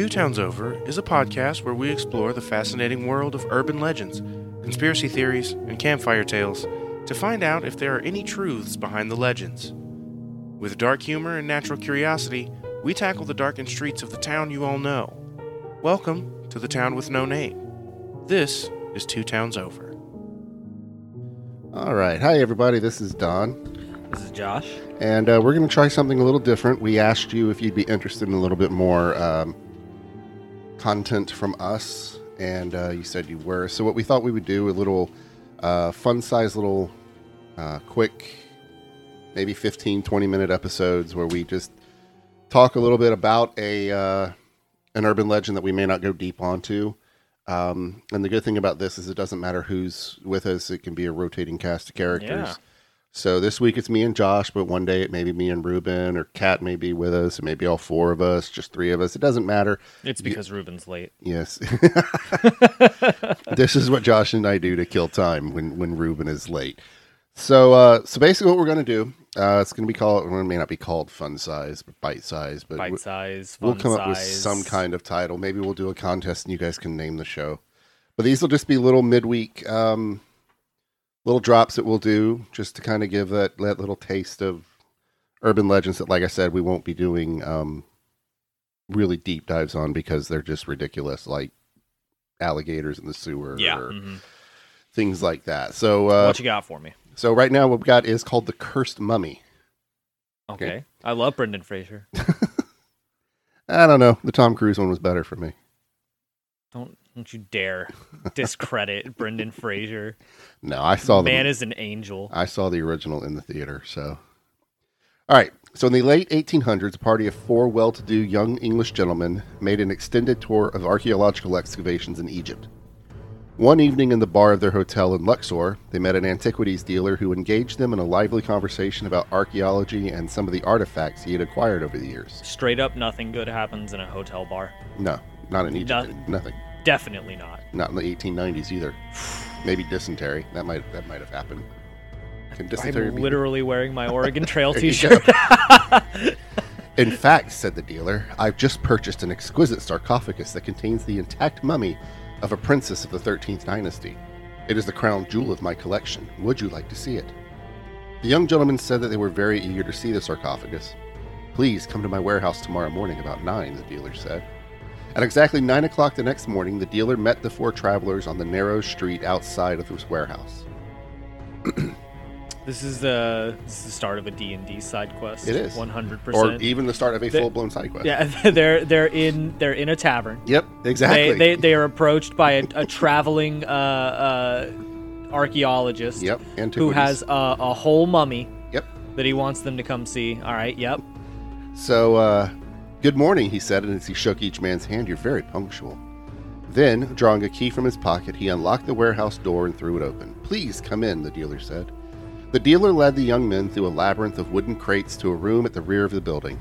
Two Towns Over is a podcast where we explore the fascinating world of urban legends, conspiracy theories, and campfire tales to find out if there are any truths behind the legends. With dark humor and natural curiosity, we tackle the darkened streets of the town you all know. Welcome to the town with no name. This is Two Towns Over. All right. Hi, everybody. This is Don. This is Josh. And uh, we're going to try something a little different. We asked you if you'd be interested in a little bit more um, content from us, and uh, you said you were. So, what we thought we would do a little uh, fun size, little uh, quick, maybe 15, 20 minute episodes where we just talk a little bit about a uh, an urban legend that we may not go deep onto. Um, and the good thing about this is it doesn't matter who's with us; it can be a rotating cast of characters. Yeah. So this week it's me and Josh, but one day it may be me and Ruben, or Kat may be with us, it may be all four of us, just three of us. It doesn't matter. It's because Ruben's late. Yes. this is what Josh and I do to kill time when when Ruben is late. So uh, so basically, what we're going to do, uh, it's going to be called. Well, it may not be called fun size, but bite size. But Bite size. we'll come up with some kind of title. Maybe we'll do a contest and you guys can name the show. But these will just be little midweek, um, little drops that we'll do just to kind of give that, that little taste of urban legends that, like I said, we won't be doing um, really deep dives on because they're just ridiculous, like alligators in the sewer Yeah. or mhm. things like that. So, uh, what you got for me? so right now what we've got is called the Cursed Mummy. Okay. okay. I love Brendan Fraser. I don't know. The Tom Cruise one was better for me. Don't don't you dare discredit Brendan Fraser. No, I saw the Man is an angel. I saw the original in the theater. So, all right. So, in the late 1800s, a party of four well to do young English gentlemen made an extended tour of archaeological excavations in Egypt. One evening in the bar of their hotel in Luxor, they met an antiquities dealer who engaged them in a lively conversation about archaeology and some of the artifacts he had acquired over the years. Straight up, nothing good happens in a hotel bar. No, not in Egypt. Nothing. Nothing. Definitely not. Not in the 1890s either. Maybe dysentery. That might that might have happened. Can dysentery I'm be- literally wearing my Oregon Trail There you T-shirt. In fact, said the dealer, I've just purchased an exquisite sarcophagus that contains the intact mummy of a princess of the 13th dynasty. It is the crown jewel of my collection. Would you like to see it? The young gentlemen said that they were very eager to see the sarcophagus. Please come to my warehouse tomorrow morning about nine, the dealer said. At exactly nine o'clock the next morning, the dealer met the four travelers on the narrow street outside of his warehouse. this is the this is the start of a D and D side quest. It is. 100%. Or even the start of a They- full blown side quest. Yeah, they're they're in they're in a tavern. Yep, exactly. They, they they are approached by a, a traveling uh, uh, archaeologist yep, who has a, a whole mummy Yep. that he wants them to come see. All right, yep. So, uh, good morning, he said, and as he shook each man's hand, you're very punctual. Then, drawing a key from his pocket, he unlocked the warehouse door and threw it open. Please come in, the dealer said. The dealer led the young men through a labyrinth of wooden crates to a room at the rear of the building.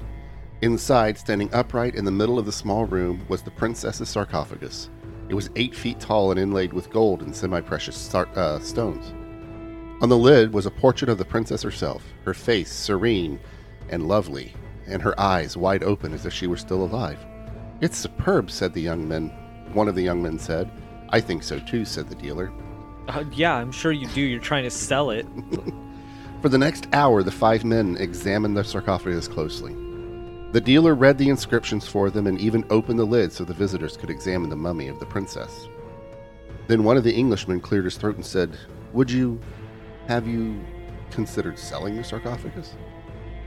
Inside, standing upright in the middle of the small room, was the princess's sarcophagus. It was eight feet tall and inlaid with gold and semi precious star- uh, stones. On the lid was a portrait of the princess herself, her face serene and lovely, and her eyes wide open as if she were still alive. It's superb, said the young men. One of the young men said. I think so too, said the dealer. Uh, yeah, I'm sure you do. You're trying to sell it. For the next hour, the five men examined the sarcophagus closely. The dealer read the inscriptions for them and even opened the lid so the visitors could examine the mummy of the princess. Then one of the Englishmen cleared his throat and said, Would you. have you considered selling the sarcophagus?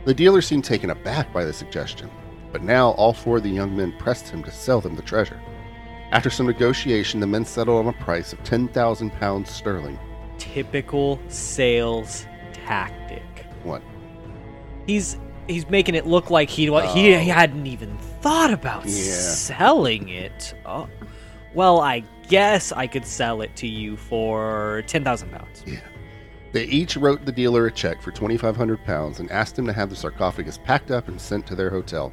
The dealer seemed taken aback by the suggestion, but now all four of the young men pressed him to sell them the treasure. After some negotiation, the men settled on a price of 10,000 pounds sterling. Typical sales tactic. What? He's he's making it look like he wa- he, Oh. he hadn't even thought about Yeah. selling it. Oh, well, I guess I could sell it to you for ten thousand pounds. They each wrote the dealer a check for 2,500 pounds and asked him to have the sarcophagus packed up and sent to their hotel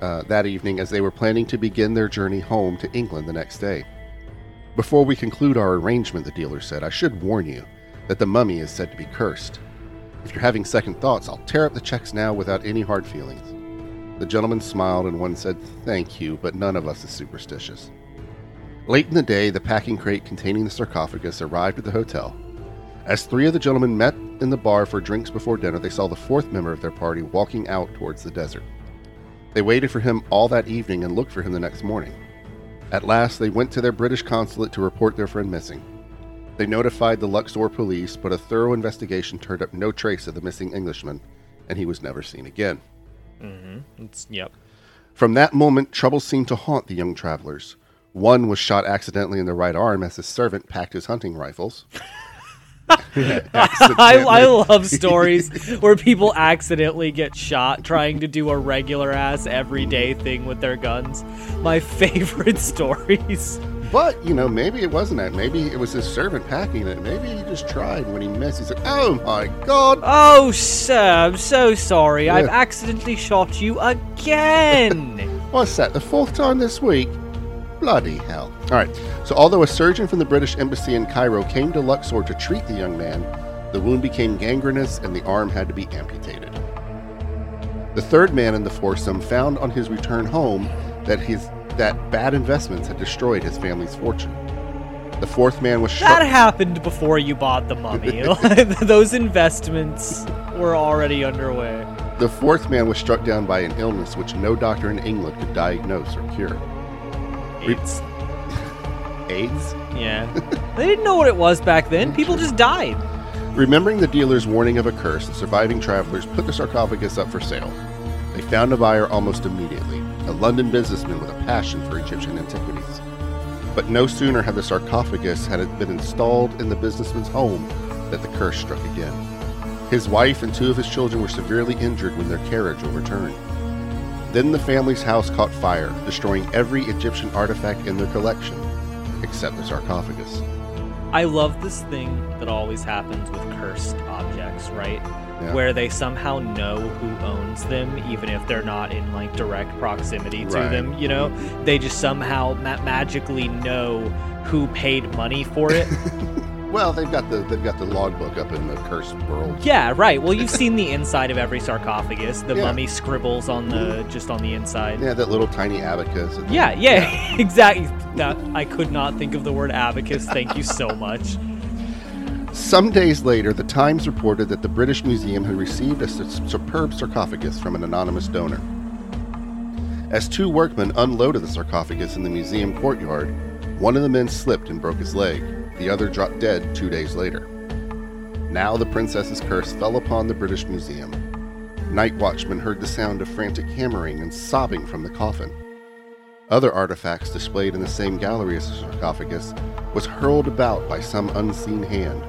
uh, that evening as they were planning to begin their journey home to England the next day. Before we conclude our arrangement, the dealer said, I should warn you that the mummy is said to be cursed. If you're having second thoughts, I'll tear up the checks now without any hard feelings. The gentleman smiled and one said, Thank you, but none of us is superstitious. Late in the day, the packing crate containing the sarcophagus arrived at the hotel. As three of the gentlemen met in the bar for drinks before dinner, they saw the fourth member of their party walking out towards the desert. They waited for him all that evening and looked for him the next morning. At last, they went to their British consulate to report their friend missing. They notified the Luxor police, but a thorough investigation turned up no trace of the missing Englishman, and he was never seen again. Mm-hmm. It's, yep. From that moment, trouble seemed to haunt the young travelers. One was shot accidentally in the right arm as his servant packed his hunting rifles. I, I love stories where people accidentally get shot trying to do a regular ass everyday thing with their guns. My favorite stories. But, you know, maybe it wasn't that. Maybe it was his servant packing it. Maybe he just tried. When he missed, he said, Oh my god! Oh, sir, I'm so sorry. I've accidentally shot you again. What's that, the fourth time this week? Bloody hell. All right. So, although a surgeon from the British Embassy in Cairo came to Luxor to treat the young man, the wound became gangrenous and the arm had to be amputated. The third man in the foursome found on his return home that his that bad investments had destroyed his family's fortune. The fourth man was shot. That happened before you bought the mummy. Those investments were already underway. The fourth man was struck down by an illness which no doctor in England could diagnose or cure. AIDS. AIDS? Yeah. they didn't know what it was back then. People just died. Remembering the dealer's warning of a curse, the surviving travelers put the sarcophagus up for sale. They found a buyer almost immediately, a London businessman with a passion for Egyptian antiquities. But no sooner had the sarcophagus had it been installed in the businessman's home that the curse struck again. His wife and two of his children were severely injured when their carriage overturned. Then the family's house caught fire, destroying every Egyptian artifact in their collection, except the sarcophagus. I love this thing that always happens with cursed objects, right? Yeah. Where they somehow know who owns them, even if they're not in like direct proximity to Right. them. You know, they just somehow ma- magically know who paid money for it. Well, they've got the they've got the logbook up in the cursed world. yeah, right. Well, you've seen the inside of every sarcophagus. The Yeah. mummy scribbles on the just on the inside. Yeah, that little tiny abacus. and- Yeah, yeah, exactly. That I could not think of the word abacus. Thank you so much. Some days later, the Times reported that the British Museum had received a su- superb sarcophagus from an anonymous donor. As two workmen unloaded the sarcophagus in the museum courtyard, one of the men slipped and broke his leg. The other dropped dead two days later. Now the princess's curse fell upon the British Museum. Night watchmen heard the sound of frantic hammering and sobbing from the coffin. Other artifacts displayed in the same gallery as the sarcophagus was hurled about by some unseen hand.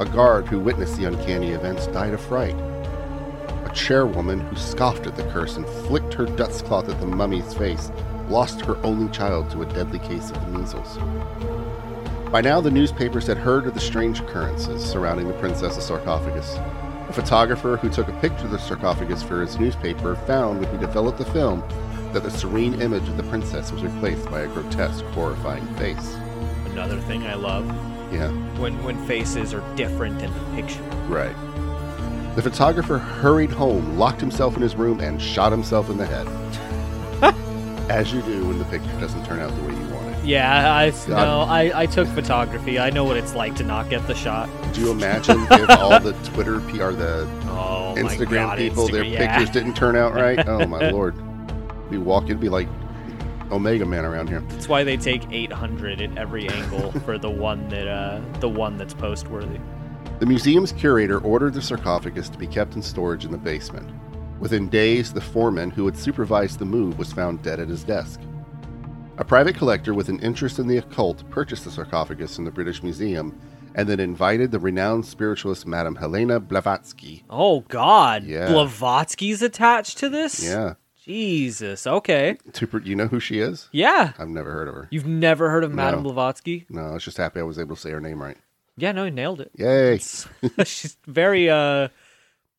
A guard who witnessed the uncanny events died of fright. A chairwoman who scoffed at the curse and flicked her dust cloth at the mummy's face lost her only child to a deadly case of the measles. By now, the newspapers had heard of the strange occurrences surrounding the princess's sarcophagus. A photographer who took a picture of the sarcophagus for his newspaper found when he developed the film that the serene image of the princess was replaced by a grotesque, horrifying face. Another thing I love Yeah, when when faces are different in the picture. right. The photographer hurried home, locked himself in his room, and shot himself in the head. As you do when the picture doesn't turn out the way you. Yeah, I God. no, I, I took photography. I know what it's like to not get the shot. Could you imagine if all the Twitter P or the Oh Instagram God, people, their Instagram- yeah. pictures didn't turn out right? Oh my lord. We walk, it'd be like Omega Man around here. That's why they take 800 at every angle for the one that uh the one that's post worthy. The museum's curator ordered the sarcophagus to be kept in storage in the basement. Within days, the foreman who had supervised the move was found dead at his desk. A private collector with an interest in the occult purchased the sarcophagus in the British Museum and then invited the renowned spiritualist Madame Helena Blavatsky. Oh God, Yeah. Blavatsky's attached to this. Yeah. Jesus. Okay. To, you know who she is? Yeah. I've never heard of her. You've never heard of Madame No. Blavatsky? No, I was just happy I was able to say her name right. Yeah, no, you nailed it. Yay. she's very uh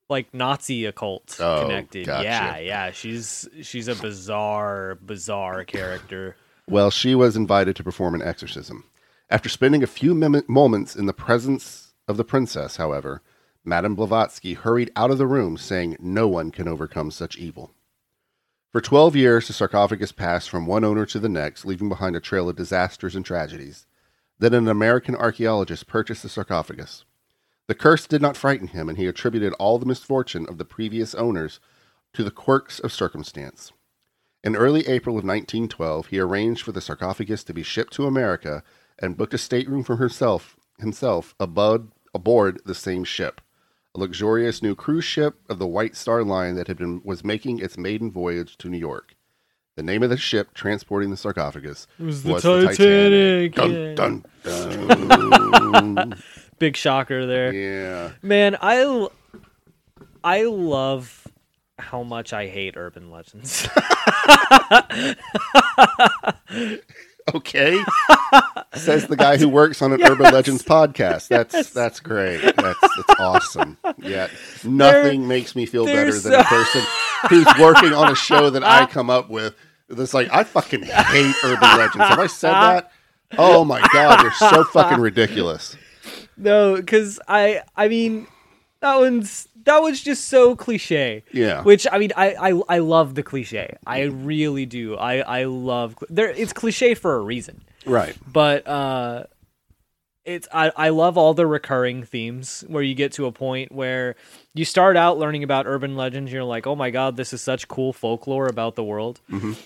like Nazi occult Oh, connected. gotcha. Yeah, yeah. She's she's a bizarre, bizarre character. Well, she was invited to perform an exorcism. After spending a few mem- moments in the presence of the princess, however, Madame Blavatsky hurried out of the room, saying, No one can overcome such evil. For 12 years, the sarcophagus passed from one owner to the next, leaving behind a trail of disasters and tragedies. Then an American archaeologist purchased the sarcophagus. The curse did not frighten him, and he attributed all the misfortune of the previous owners to the quirks of circumstance. In early April of 1912, he arranged for the sarcophagus to be shipped to America and booked a stateroom for himself, himself aboard, aboard the same ship, a luxurious new cruise ship of the White Star Line that had been was making its maiden voyage to New York. The name of the ship transporting the sarcophagus was was the the Titanic. Dun, dun, dun. Big shocker there. yeah. Man, I I love how much I hate urban legends. Okay. Says the guy who works on an Urban Legends podcast. That's that's great. That's that's awesome. Yeah. Nothing makes me feel better than a person who's working on a show that I come up with. That's like I fucking hate Urban Legends. Have I said that? Oh my god, they're so fucking ridiculous. no, because I I mean that one's that one's just so cliche. Yeah. Which I mean, I I, I love the cliche. I really do. I I love there. It's cliche for a reason. Right. but uh it's I, I love all the recurring themes where you get to a point where you start out learning about urban legends you're like oh my god this is such cool folklore about the world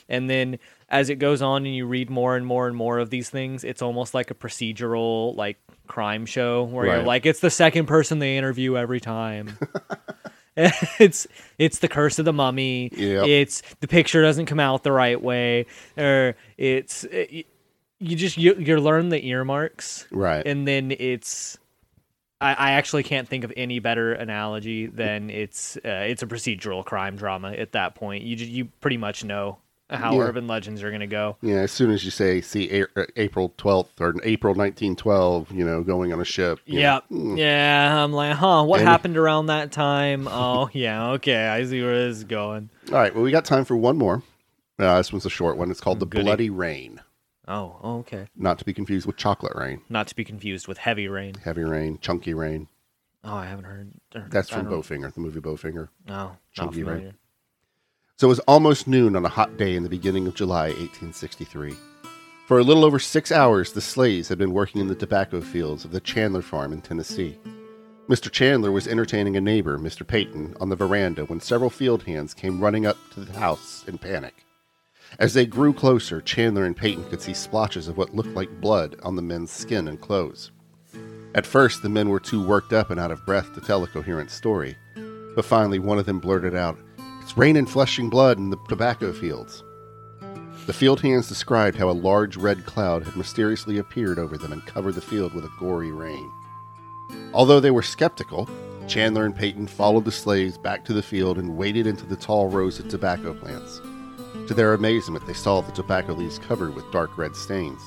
and then as it goes on and you read more and more and more of these things it's almost like a procedural like crime show where Right. you're like it's the second person they interview every time it's it's the curse of the mummy Yep. it's the picture doesn't come out the right way or it's it, you just you, you learn the earmarks Right. and then it's I, I actually can't think of any better analogy than it's uh, it's a procedural crime drama at that point you you pretty much know how Yeah. urban legends are gonna go Yeah, as soon as you say see A- uh, April 12th or April 1912, you know, going on a ship. yeah know, yeah i'm like huh what And- happened around that time oh yeah okay i see where this is going All right, well, we got time for one more. Uh, this one's a short one. It's called The Goody. Bloody Rain. oh okay Not to be confused with Chocolate Rain. not to be confused with heavy rain Heavy rain, chunky rain. oh i haven't heard or- That's from Bowfinger, the movie Bowfinger. not Chunky Rain. So it was almost noon on a hot day in the beginning of July 1863. For a little over six hours, the Slays had been working in the tobacco fields of the Chandler farm in Tennessee. Mr. Chandler was entertaining a neighbor, Mr. Peyton, on the veranda when several field hands came running up to the house in panic. As they grew closer, Chandler and Peyton could see splotches of what looked like blood on the men's skin and clothes. At first, the men were too worked up and out of breath to tell a coherent story, but finally one of them blurted out, It's raining fleshing blood in the tobacco fields. The field hands described how a large red cloud had mysteriously appeared over them and covered the field with a gory rain. Although they were skeptical, Chandler and Peyton followed the slaves back to the field and waded into the tall rows of tobacco plants. To their amazement, they saw the tobacco leaves covered with dark red stains.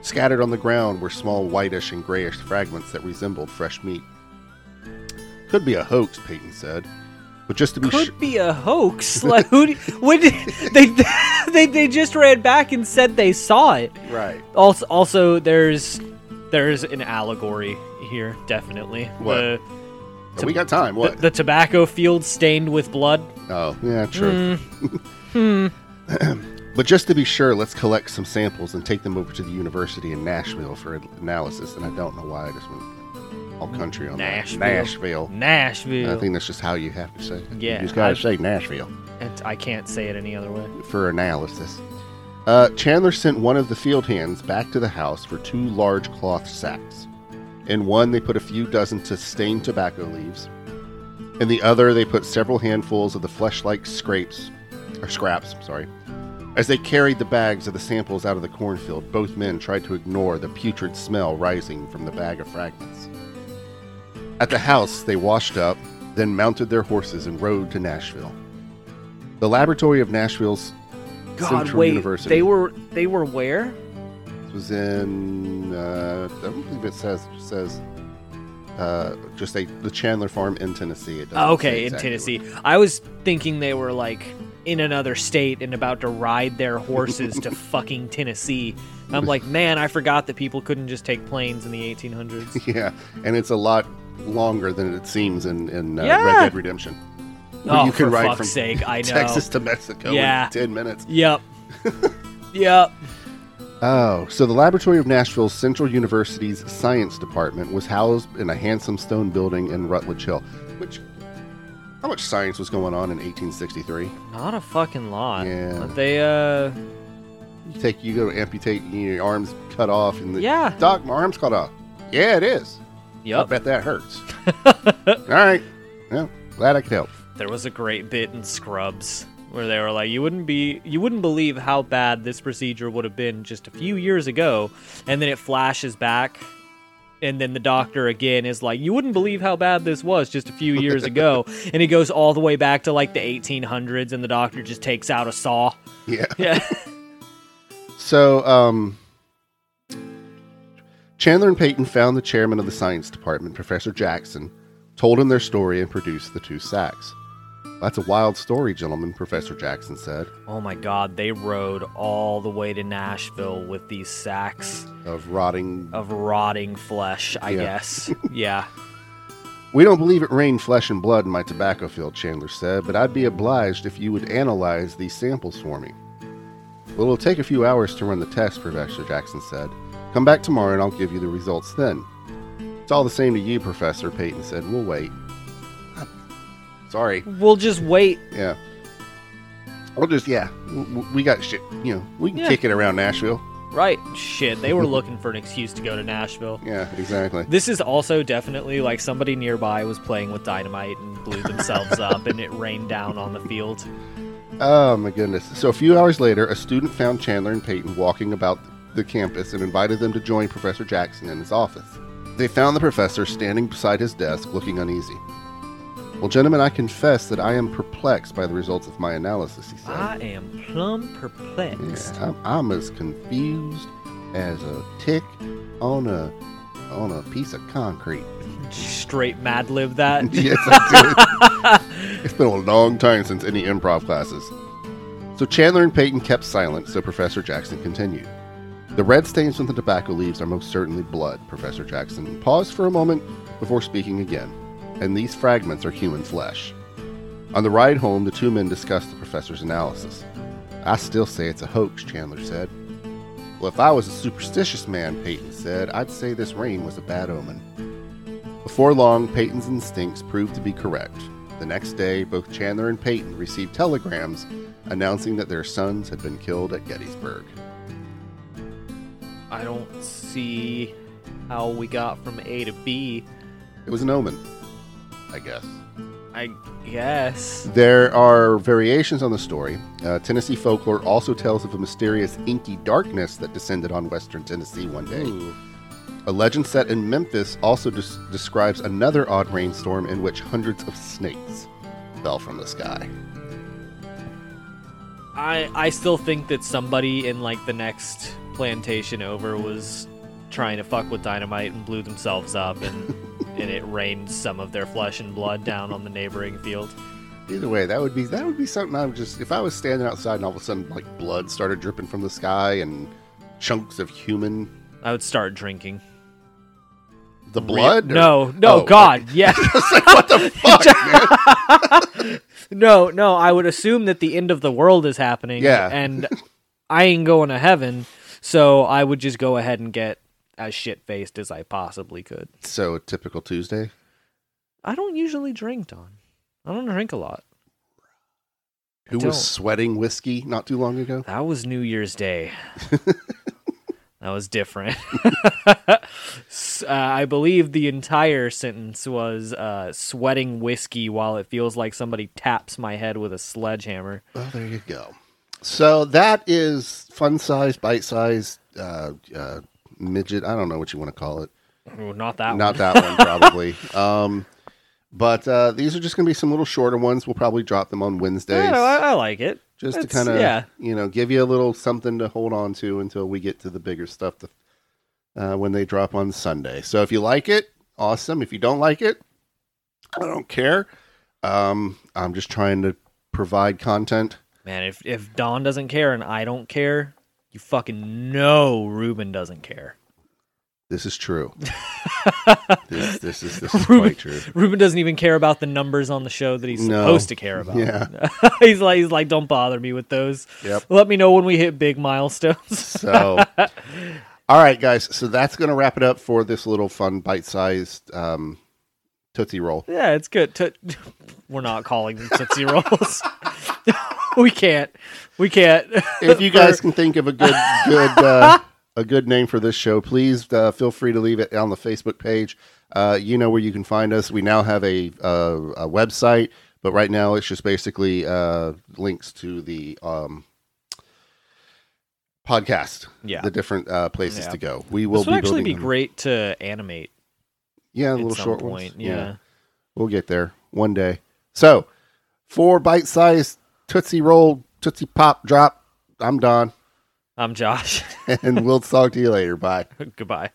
Scattered on the ground were small whitish and grayish fragments that resembled fresh meat. Could be a hoax, Peyton said. But just to be could sure. be a hoax. like who? do- When did, they, they they just ran back and said they saw it. Right. Also, also there's there's an allegory here, definitely. What? The, we got time. the, What? the tobacco field stained with blood. oh, yeah, true. Hmm. But just to be sure, let's collect some samples and take them over to the university in Nashville for analysis. And I don't know why I just went all country on that. Nashville. Nashville. Nashville. I think that's just how you have to say it. Yeah, You just gotta I- say Nashville And I can't say it any other way. for analysis. Uh, Chandler sent one of the field hands back to the house for two large cloth sacks. In one, they put a few dozen to stained tobacco leaves. In the other, they put several handfuls of the flesh-like scrapes, or scraps, sorry. As they carried the bags of the samples out of the cornfield, both men tried to ignore the putrid smell rising from the bag of fragments. At the house, they washed up, then mounted their horses and rode to Nashville. The laboratory of Nashville's God, Central wait. University. They were they were where? was in uh, I don't believe it says it says uh, just a the Chandler farm in Tennessee. It doesn't Oh, say okay, in Tennessee. where. I was thinking they were like in another state and about to ride their horses to fucking Tennessee. I'm like, man, I forgot that people couldn't just take planes in the 1800s. Yeah, and it's a lot longer than it seems in in uh, Yeah. Red Dead Redemption. oh, you can for ride fuck's from sake, I know. Texas to Mexico Yeah. in 10 minutes. Yep. yep. Oh, so the laboratory of Nashville's Central University's science department was housed in a handsome stone building in Rutledge Hill. Which, how much science was going on in 1863? Not a fucking lot. Yeah. But they uh You take, you go to amputate, and your arms cut off, and the Yeah. doc, my arm's cut off. Yeah, it is. I bet that hurts. All right. Well, glad I could help. There was a great bit in Scrubs where they were like, "You wouldn't be, you wouldn't believe how bad this procedure would have been just a few years ago," and then it flashes back, and then the doctor again is like, "You wouldn't believe how bad this was just a few years ago," and he goes all the way back to like the 1800s, and the doctor just takes out a saw. Yeah. Yeah, So, um, Chandler and Peyton found the chairman of the science department, Professor Jackson, told him their story, and produced the two sacks. That's a wild story, gentlemen, Professor Jackson said, oh my God, they rode all the way to Nashville with these sacks of rotting. of rotting flesh. I Yeah. guess, yeah. We don't believe it rained flesh and blood in my tobacco field, Chandler said, but I'd be obliged if you would analyze these samples for me. Well, it'll take a few hours to run the test, Professor Jackson said. Come back tomorrow and I'll give you the results then. It's all the same to you, Professor, Peyton said. We'll wait. Sorry. We'll just wait Yeah. We'll just, yeah. w- We got shit, you know, we can Yeah. kick it around Nashville. Right. Shit, they were looking for an excuse to go to Nashville. Yeah, exactly. This is also definitely like somebody nearby was playing with dynamite and blew themselves up and it rained down on the field. Oh my goodness. So a few hours later, a student found Chandler and Peyton walking about the campus and invited them to join Professor Jackson in his office. They found the professor standing beside his desk looking uneasy. Well, gentlemen, I confess that I am perplexed by the results of my analysis, he said. I am plumb perplexed. Yeah, I'm, I'm as confused as a tick on a on a piece of concrete. Straight Mad Lib that. yes, I did. it's been a long time since any improv classes. So Chandler and Peyton kept silent, so Professor Jackson continued. The red stains from the tobacco leaves are most certainly blood, Professor Jackson paused for a moment before speaking again, and these fragments are human flesh. On the ride home, the two men discussed the professor's analysis. I still say it's a hoax, Chandler said. Well, if I was a superstitious man, Peyton said, I'd say this rain was a bad omen. Before long, Peyton's instincts proved to be correct. The next day, both Chandler and Peyton received telegrams announcing that their sons had been killed at Gettysburg. I don't see how we got from A to B. It was an omen, I guess. I guess. There are variations on the story. Uh, Tennessee folklore also tells of a mysterious inky darkness that descended on western Tennessee one day. Ooh. A legend set in Memphis also des- describes another odd rainstorm in which hundreds of snakes fell from the sky. I I still think that somebody in like the next plantation over was trying to fuck with dynamite and blew themselves up and and it rained some of their flesh and blood down on the neighboring field. Either way, that would be that would be something I would just if I was standing outside and all of a sudden like blood started dripping from the sky and chunks of human I would start drinking. the blood. or- No, no, Oh, God, yeah. It's like what the fuck, man? no, no, I would assume that the end of the world is happening. Yeah. And I ain't going to heaven, so I would just go ahead and get as shit faced as I possibly could. So a typical Tuesday. I don't usually drink, Don. I don't drink a lot. Who was sweating whiskey not too long ago? That was New Year's Day. that was different. Uh, I believe the entire sentence was uh, sweating whiskey while it feels like somebody taps my head with a sledgehammer. Oh, there you go. So that is fun size, bite size, uh, uh, midget. I don't know what you want to call it. Not that Not one. that one, probably. Um, but uh, these are just going to be some little shorter ones. We'll probably drop them on Wednesdays, Yeah, I, I like it. just to kind of, yeah. you know, give you a little something to hold on to until we get to the bigger stuff to, uh, when they drop on Sunday. So if you like it, awesome. If you don't like it, I don't care. Um, I'm just trying to provide content. Man, if if Don doesn't care and I don't care, you fucking know Ruben doesn't care. This is true. this, this is this is quite true. Ruben doesn't even care about the numbers on the show that he's No. supposed to care about. Yeah. he's like he's like, don't bother me with those. Yep. Let me know when we hit big milestones. So, all right, guys. So that's going to wrap it up for this little fun, bite-sized um, Tootsie Roll. yeah, it's good. To, we're not calling them Tootsie Rolls. we can't. We can't. If you guys can think of a good, good, uh, a good name for this show, please uh, feel free to leave it on the Facebook page. Uh, you know where you can find us. We now have a, uh, a website, but right now it's just basically uh, links to the um, podcast. Yeah. the different uh, places Yeah. to go. We will this would be actually be them. great to animate Yeah, a little short point. ones. Yeah. We'll get there one day. So, for bite sized Tootsie Roll, Tootsie Pop Drop, I'm Don, I'm Josh. and we'll talk to you later. Bye. Goodbye.